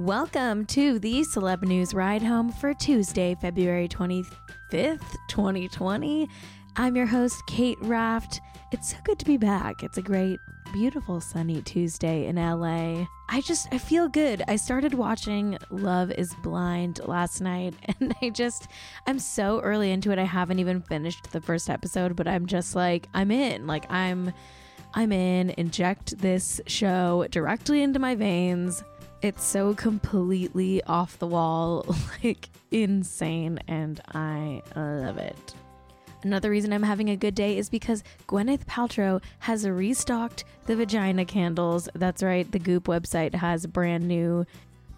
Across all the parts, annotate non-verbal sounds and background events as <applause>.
Welcome to the Celeb News Ride Home for Tuesday, February 25th, 2020. I'm your host, Kate Raft. It's so good to be back. It's a great, beautiful, sunny Tuesday in LA. I just, I feel good. I started watching Love is Blind last night <laughs> and I just, I'm so early into it. I haven't even finished the first episode, but I'm just like, I'm in. Like, I'm. I'm in, inject this show directly into my veins. It's so completely off the wall, <laughs> like insane, and I love it. Another reason I'm having a good day is because Gwyneth Paltrow has restocked the vagina candles. That's right, the Goop website has brand new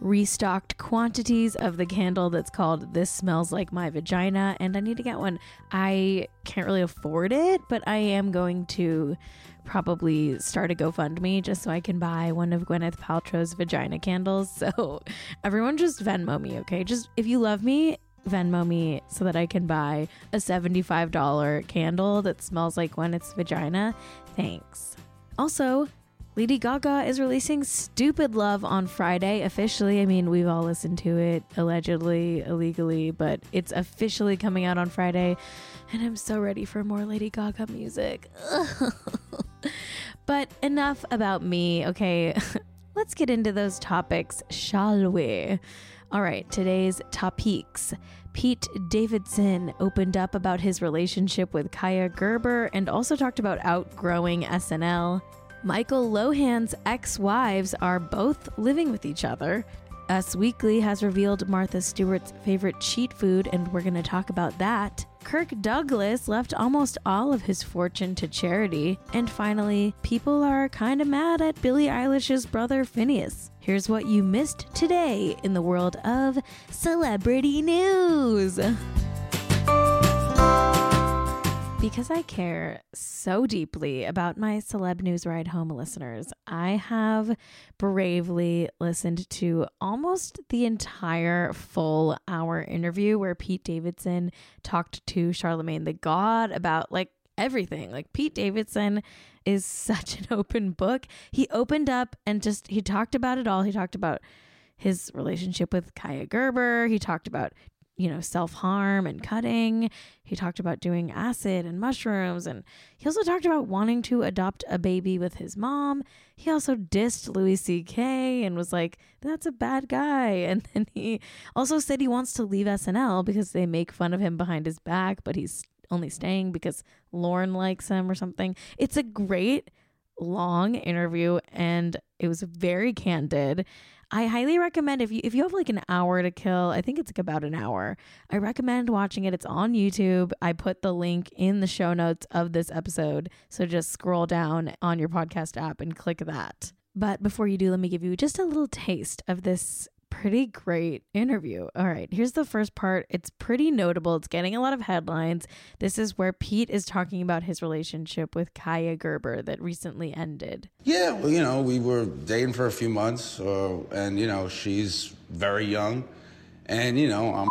restocked quantities of the candle that's called This Smells Like My Vagina, and I need to get one. I can't really afford it, but I am going to probably start a GoFundMe just so I can buy one of Gwyneth Paltrow's vagina candles. <laughs> So everyone just Venmo me, okay? Just if you love me, Venmo me so that I can buy a $75 candle that smells like Gwyneth's vagina. Thanks. Also, Lady Gaga is releasing Stupid Love on Friday officially. I mean, we've all listened to it allegedly, illegally, but it's officially coming out on Friday. And I'm so ready for more Lady Gaga music. <laughs> <laughs> but enough about me, okay? <laughs> Let's get into those topics, shall we? All right, today's topics. Pete Davidson opened up about his relationship with Kaia Gerber and also talked about outgrowing SNL. Michael Lohan's ex wives are both living with each other. Us Weekly has revealed Martha Stewart's favorite cheat food, and we're going to talk about that. Kirk Douglas left almost all of his fortune to charity. And finally, people are kind of mad at Billie Eilish's brother Finneas. Here's what you missed today in the world of celebrity news. Because I care so deeply about my Celeb News Ride Home listeners, I have bravely listened to almost the entire full hour interview where Pete Davidson talked to Charlemagne the God about like everything. Like Pete Davidson is such an <laughs> open book. He opened up and just he talked about it all. He talked about his relationship with Kaia Gerber. He talked about you know, self harm and cutting. He talked about doing acid and mushrooms. And he also talked about wanting to adopt a baby with his mom. He also dissed Louis C.K. and was like, that's a bad guy. <laughs> And then he also said he wants to leave SNL because they make fun of him behind his back, but he's only staying because Lorne likes him or something. It's a great long interview and it was very candid. I highly recommend if you if you have like an hour to kill, I think it's like about an hour. I recommend watching it. It's on YouTube. I put the link in the show notes of this episode. So just scroll down on your podcast app and click that. But before you do, let me give you just a little taste of this pretty great interview. All right, here's the first part. It's pretty notable. It's getting a lot of headlines. This is where Pete is talking about his relationship with Kaia Gerber that recently ended. Yeah, well, you know, we were dating for a few months, uh, and you know, she's very young, and you know, I'm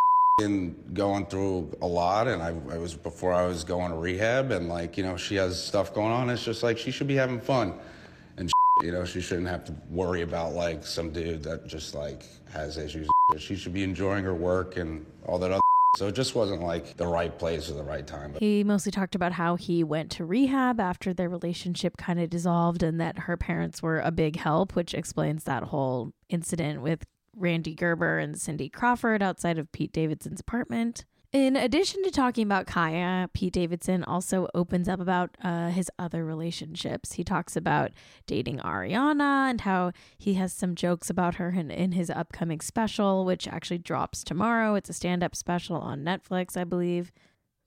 going through a lot, and I, I was before I was going to rehab, and like you know, she has stuff going on. It's just like she should be having fun. You know, she shouldn't have to worry about like some dude that just like has issues. She should be enjoying her work and all that other. So it just wasn't like the right place or the right time. He mostly talked about how he went to rehab after their relationship kind of dissolved and that her parents were a big help, which explains that whole incident with Randy Gerber and Cindy Crawford outside of Pete Davidson's apartment. In addition to talking about Kaia, Pete Davidson also opens up about uh, his other relationships. He talks about dating Ariana and how he has some jokes about her in, in his upcoming special, which actually drops tomorrow. It's a stand up special on Netflix, I believe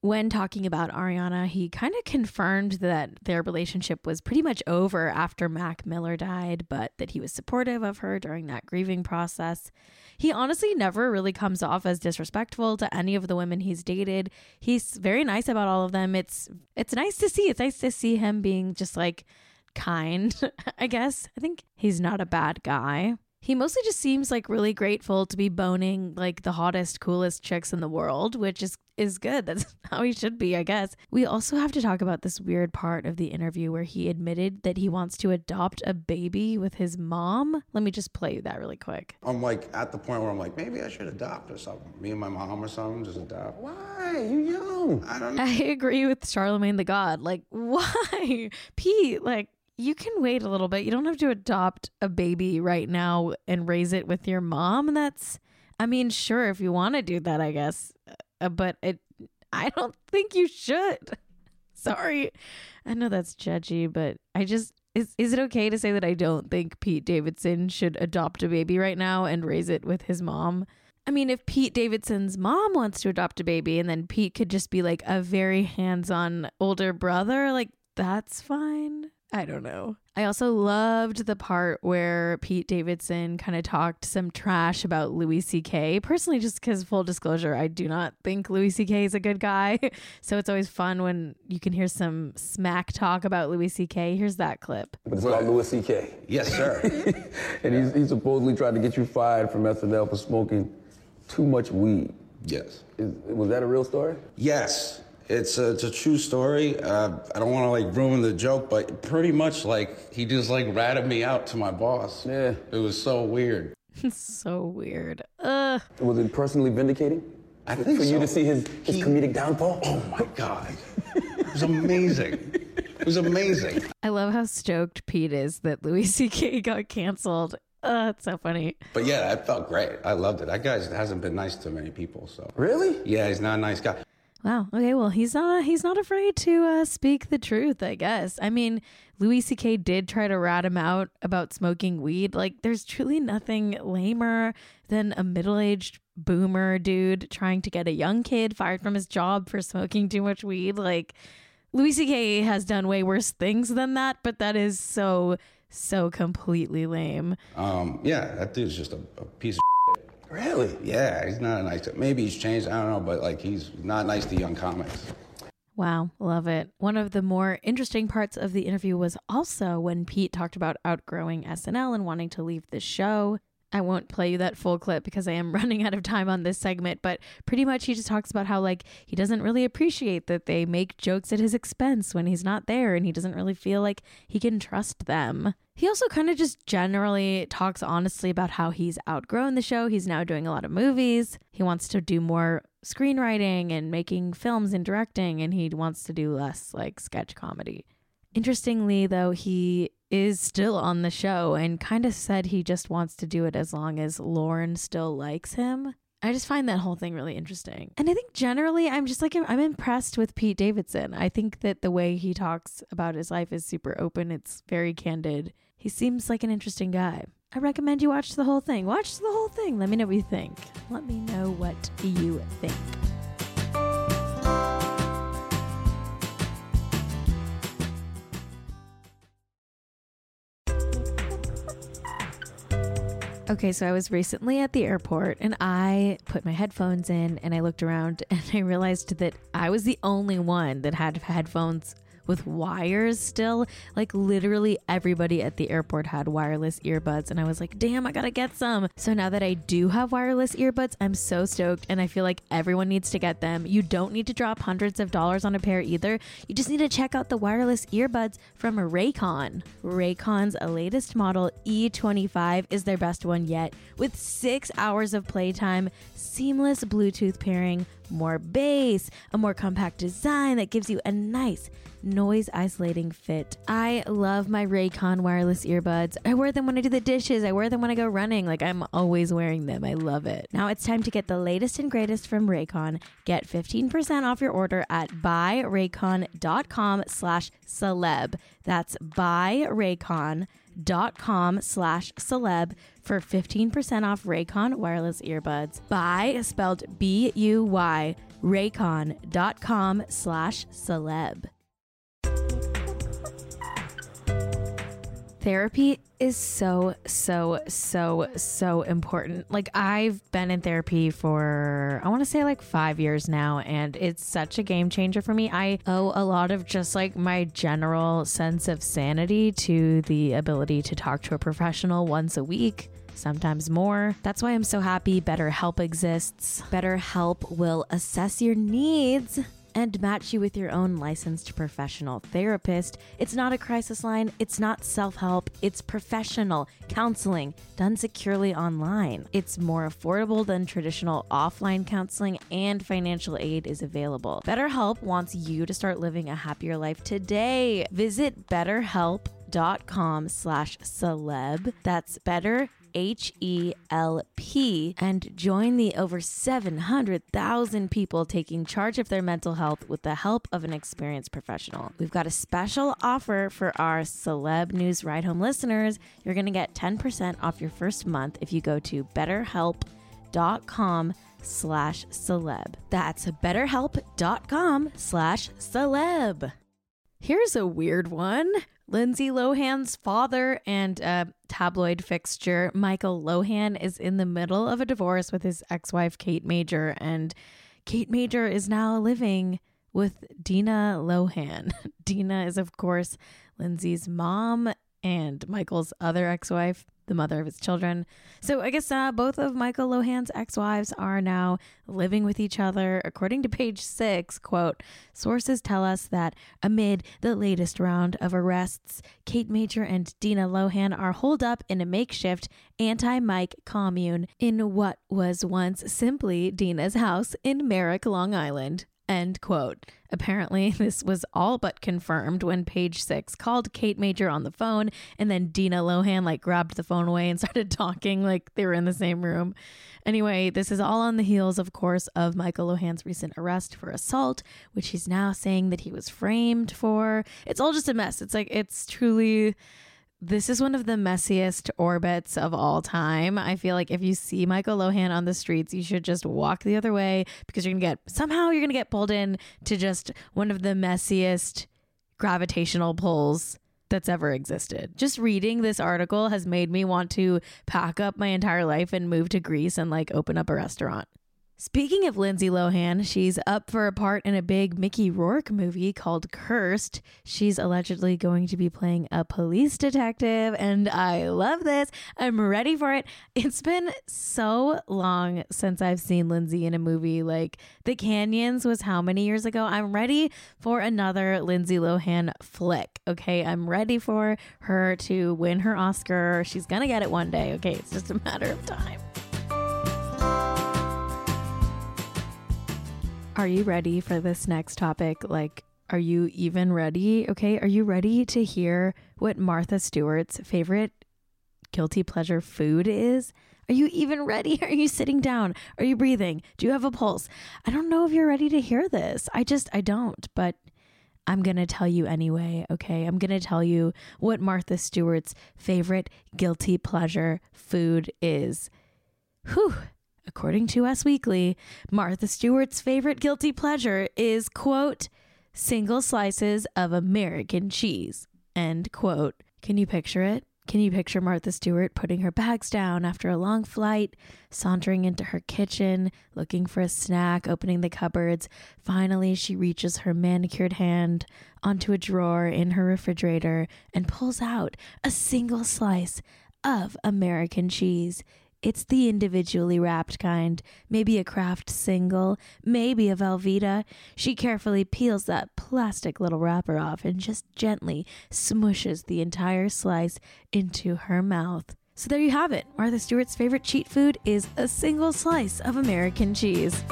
when talking about Ariana, he kind of confirmed that their relationship was pretty much over after Mac Miller died, but that he was supportive of her during that grieving process. He honestly never really comes off as disrespectful to any of the women he's dated. He's very nice about all of them. It's it's nice to see. It's nice to see him being just like kind, <laughs> I guess. I think he's not a bad guy. He mostly just seems like really grateful to be boning like the hottest, coolest chicks in the world, which is is good. <laughs> That's how he should be, I guess. We also have to talk about this weird part of the interview where he admitted that he wants to adopt a baby with his mom. Let me just play you that really quick. I'm like at the point where I'm like, maybe I should adopt or something. Me and my mom or something, just adopt. Why? You young. I don't know. I agree with Charlemagne the God. Like, <laughs> why? Pete, like, you can wait a little bit. You don't have to adopt a baby right now and raise it with your mom. That's, I mean, sure, if you want to do that, I guess. Uh, but it, I don't think you should. <laughs> Sorry. I know that's judgy, but I just, is, is it okay to say that I don't think Pete Davidson should adopt a baby right now and raise it with his mom? I mean, if Pete Davidson's mom wants to adopt a baby and then Pete could just be like a very hands on older brother, like that's fine. I don't know. I also loved the part where Pete Davidson kind of talked some trash about Louis C.K. Personally, just because, full disclosure, I do not think Louis C.K. is a good guy. <laughs> So it's always fun when you can hear some smack talk about Louis C.K. Here's that clip. But it's called Louis C.K. Yes, sir. <laughs> and he's, he supposedly tried to get you fired from SNL for smoking too much weed. yes. Is, was that a real story? Yes, it's a, it's a true story. Uh, I don't want to like ruin the joke, but pretty much like he just like ratted me out to my boss. Yeah. It was so weird. <laughs> so weird. Ugh. Was it personally vindicating? I think For you to see his, his He- comedic downfall? Oh my god, it was amazing. It was amazing. I love how stoked Pete is that Louis C.K. got canceled. Uh, it's so funny. But yeah, that felt great. I loved it. That guy hasn't been nice to many people, so Really? yeah, he's not a nice guy. Wow. Okay. Well, he's not. He's not afraid to uh, speak the truth. I guess. I mean, Louis C.K. did try to rat him out about smoking weed. Like, there's truly nothing lamer than a middle-aged boomer dude trying to get a young kid fired from his job for smoking too much weed. Like, Louis C.K. has done way worse things than that, but that is so so completely lame. Um, yeah, that dude's just a, a piece of. Really? Yeah, he's not a nice. Maybe he's changed. I don't know, but like he's not nice to young comics. Wow, love it. One of the more interesting parts of the interview was also when Pete talked about outgrowing SNL and wanting to leave the show. I won't play you that full clip because I am <laughs> running out of time on this segment, but pretty much he just talks about how like he doesn't really appreciate that they make jokes at his expense when he's not there and he doesn't really feel like he can trust them. He also kind of just generally talks honestly about how he's outgrown the show. He's now doing a lot of movies. He wants to do more screenwriting and making films and directing, and he wants to do less like sketch comedy. Interestingly, though, he is still on the show and kind of said he just wants to do it as long as Lorne still likes him. I just find that whole thing really interesting. And I think generally I'm just like I'm impressed with Pete Davidson. I think that the way he talks about his life is super open. It's very candid. He seems like an interesting guy. I recommend you watch the whole thing. Watch the whole thing. Let me know what you think. Let me know what you think. Okay, so I was recently at the airport and I put my headphones in and I looked around <laughs> and I realized that I was the only one that had headphones with wires still. Like literally everybody at the airport had wireless earbuds and I was like, "Damn, I got to get some." So now that I do have wireless earbuds, I'm so stoked and I feel like everyone needs to get them. You don't need to drop hundreds of dollars on a pair either. You just need to check out the wireless earbuds from Raycon. Raycon's latest model E25 is their best one yet with 6 hours of playtime, seamless Bluetooth pairing, more bass, a more compact design that gives you a nice noise isolating fit. I love my Raycon wireless earbuds. I wear them when I do the dishes. I wear them when I go running. Like I'm always wearing them. I love it. Now it's time to get the latest and greatest from Raycon. Get 15% off your order at buyraycon.com slash celeb. That's buyraycon.com slash celeb for 15% off Raycon wireless earbuds. Buy spelled B-U-Y raycon.com slash celeb. Therapy is so, so, so, so important. Like, I've been in therapy for, I want to say like five years now, and it's such a game changer for me. I owe a lot of just like my general sense of sanity to the ability to talk to a professional once a week. sometimes more. That's why I'm so happy BetterHelp exists. BetterHelp will assess your needs and match you with your own licensed professional therapist. It's not a crisis line, it's not self help, it's professional counseling done securely online. It's more affordable than traditional offline counseling, and financial aid is available. BetterHelp wants you to start living a happier life today. Visit betterhelp.com slash celeb. That's better H E L P, and join the over 700,000 people taking charge of their mental health with the help of an experienced professional. We've got a special offer for our Celeb News Ride Home listeners. You're going to get 10% off your first month if you go to betterhelp.com slash celeb. That's betterhelp.com slash celeb. Here's a weird one. Lindsay Lohan's father and uh, tabloid fixture, Michael Lohan, is in the middle of a divorce with his ex wife, Kate Major. And Kate Major is now living with Dina Lohan. <laughs> Dina is, of course, Lindsay's mom and Michael's other ex wife the mother of his children. So I guess uh, both of Michael Lohan's ex-wives are now living with each other. According to page six, quote, sources tell us that amid the latest round of arrests, Kate Major and Dina Lohan are holed up in a makeshift anti-Mike commune in what was once simply Dina's house in Merrick, Long Island. End quote. Apparently, <laughs> this was all but confirmed when Page Six called Kate Major on the phone, and then Dina Lohan like grabbed the phone away and <laughs> started talking like they were in the same room. Anyway, this is all on the heels, of course, of Michael Lohan's recent arrest for assault, which he's now saying that he was framed for. It's all just a mess. It's like, it's truly this is one of the messiest orbits of all time. I feel like if you see Michael Lohan on the streets, you should just walk the other way because you're going to get somehow you're going to get pulled in to just one of the messiest gravitational pulls that's ever existed. Just reading this article has made me want to pack up my entire life and move to Greece and like open up a restaurant. Speaking of Lindsay Lohan, she's up for a part in a big Mickey Rourke movie called Cursed. She's allegedly going to be playing a police detective, and I love this. I'm ready for it. It's been so long since I've seen Lindsay in a movie. Like The Canyons was how many years ago? I'm ready for another Lindsay Lohan flick. Okay, I'm ready for her to win her Oscar. She's gonna get it one day. Okay, it's just a matter of time. Are you ready for this next topic? Like, are you even ready? Okay, are you ready to hear what Martha Stewart's favorite guilty pleasure food is? Are you even ready? <laughs> Are you sitting down? Are you breathing? Do you have a pulse? I don't know if you're ready to hear this. I just, I don't, but I'm going to tell you anyway, okay? I'm going to tell you what Martha Stewart's favorite guilty pleasure food is. Whew. According to Us Weekly, Martha Stewart's favorite guilty pleasure is, quote, single slices of American cheese, end quote. Can you picture it? Can you picture Martha Stewart putting her bags down after a long flight, sauntering into her kitchen, looking for a snack, opening the cupboards? Finally, she reaches her manicured hand onto a drawer in her refrigerator and pulls out a single slice of American cheese. It's the individually wrapped kind, maybe a Kraft single, maybe a Velveeta. She carefully peels that plastic little wrapper off and just gently smushes the entire slice into her mouth. So there you have it. Martha Stewart's favorite cheat food is a single slice of American cheese.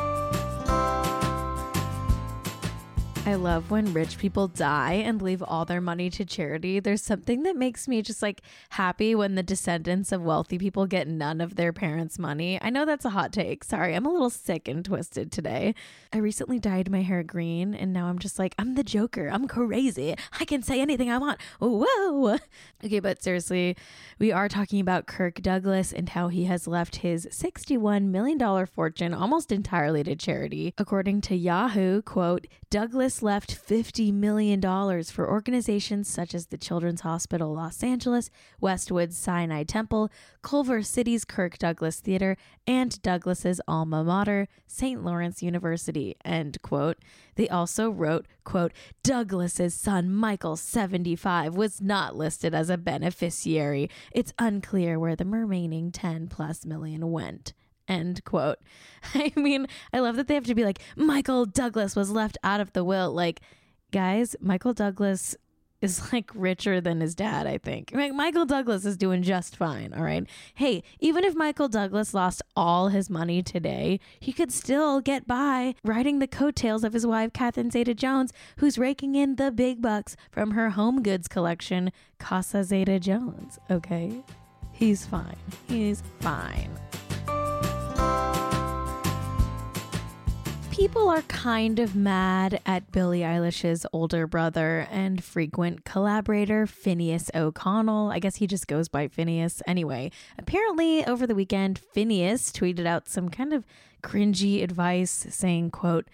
I love when rich people die and leave all their money to charity. There's something that makes me just like happy when the descendants of wealthy people get none of their parents' money. I know that's a hot take. Sorry, I'm a little sick and twisted today. I recently dyed my hair green and now I'm just like, I'm the Joker. I'm crazy. I can say anything I want. Whoa. Okay, but seriously, we are talking about Kirk Douglas and how he has left his $61 million fortune almost entirely to charity. According to Yahoo, quote, Douglas left $50 million for organizations such as the Children's Hospital Los Angeles, Westwood Sinai Temple, Culver City's Kirk Douglas Theater, and Douglas's alma mater, St. Lawrence University, end quote. They also wrote, quote, Douglas's son Michael, 75, was not listed as a beneficiary. It's unclear where the remaining 10 plus million went. End quote. <laughs> I mean, I love that they have to be like, Michael Douglas was left out of the will. Like, guys, Michael Douglas is <laughs> like richer than his dad, I think. Like Michael Douglas is doing just fine, all right? Hey, even if Michael Douglas lost all his money today, he could still get by riding the coattails of his wife, Catherine Zeta Jones, who's raking in the big bucks from her home goods collection, Casa Zeta Jones, okay? He's fine. He's fine. People are kind of mad at Billie Eilish's older brother and frequent collaborator, Finneas O'Connell. I guess he just goes by Finneas. Anyway, apparently over the weekend, Finneas tweeted out some kind of cringy advice saying, quote,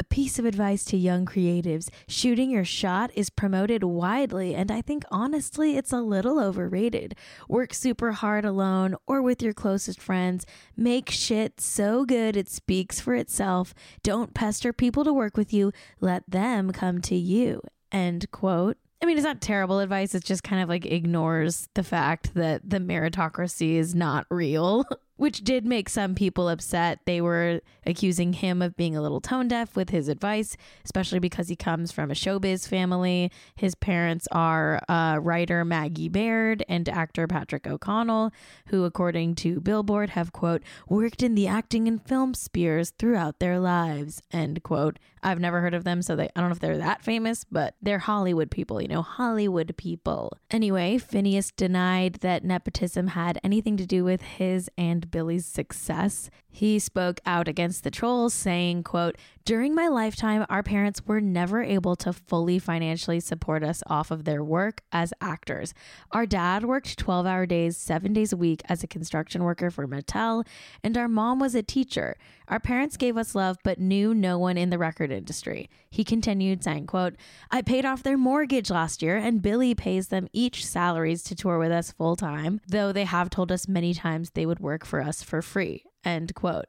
a piece of advice to young creatives shooting your shot is promoted widely, and I think honestly it's a little overrated. Work super hard alone or with your closest friends. Make shit so good it speaks for itself. Don't pester people to work with you, let them come to you. End quote. I mean, it's not terrible advice. It just kind of like ignores the fact that the meritocracy is not real. <laughs> which did make some people upset. They were accusing him of being a little tone deaf with his advice, especially because he comes from a showbiz family. His parents are uh, writer Maggie Baird and actor Patrick O'Connell, who, according to Billboard, have, quote, worked in the acting and film spheres throughout their lives, end quote. I've never heard of them, so they, I don't know if they're that famous, but they're Hollywood people, you know, Hollywood people. Anyway, Finneas denied that nepotism had anything to do with his and Billie's success. He spoke out against the trolls, saying, quote, During my lifetime, our parents were never able to fully financially support us off of their work as actors. Our dad worked 12 hour days, seven days a week as a construction worker for Mattel, and our mom was a teacher. Our parents gave us love, but knew no one in the record industry. He continued, saying, quote, I paid off their mortgage last year, and Billie pays them each salaries to tour with us full time, though they have told us many times they would work for us for free. End quote.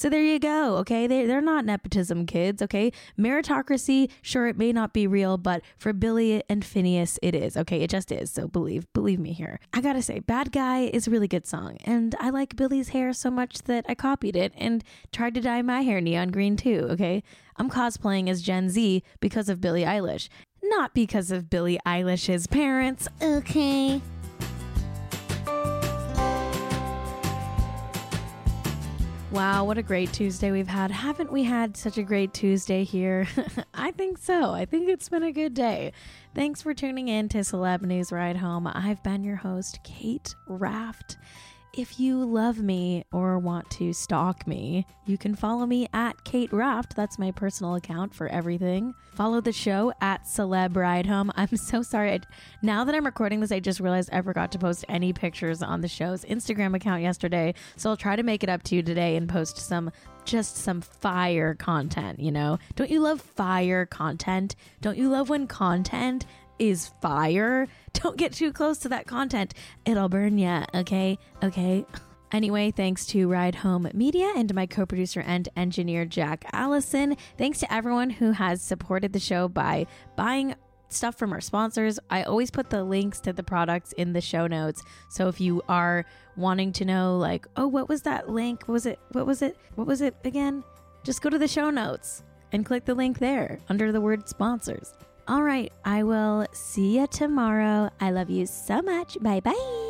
So there you go. Okay. They, they're not nepotism kids. Okay. Meritocracy, sure, it may not be real, but for Billie and Finneas, it is. Okay. It just is. So believe, believe me here. I gotta say, Bad Guy is a really good song. And I like Billie's hair so much that I copied it and tried to dye my hair neon green too. Okay. I'm cosplaying as Gen Z because of Billie Eilish, not because of Billie Eilish's parents. Okay. Wow, what a great Tuesday we've had. Haven't we had such a great Tuesday here? <laughs> I think so. I think it's been a good day. Thanks for tuning in to Celeb News Ride Home. I've been your host, Kate Raft. If you love me or want to stalk me, you can follow me at Kate Raft. That's my personal account for everything. Follow the show at Celeb Ride Home. <laughs> I'm so sorry. I, now that I'm recording this, I just realized I forgot to post any pictures on the show's Instagram account yesterday. So I'll try to make it up to you today and post some just some fire content, you know? Don't you love fire content? Don't you love when content is fire. <laughs> Don't get too close to that content. It'll burn ya, okay? Okay. <laughs> Anyway, thanks to Ride Home Media and my co producer and engineer, Jack Allison. Thanks to everyone who has supported the show by buying stuff from our sponsors. I always put the links to the products in the show notes. So if you are wanting to know, like, oh, what was that link? Was it? What was it? What was it again? Just go to the show notes and click the link there under the word sponsors. All right, I will see you tomorrow. I love you so much. Bye bye.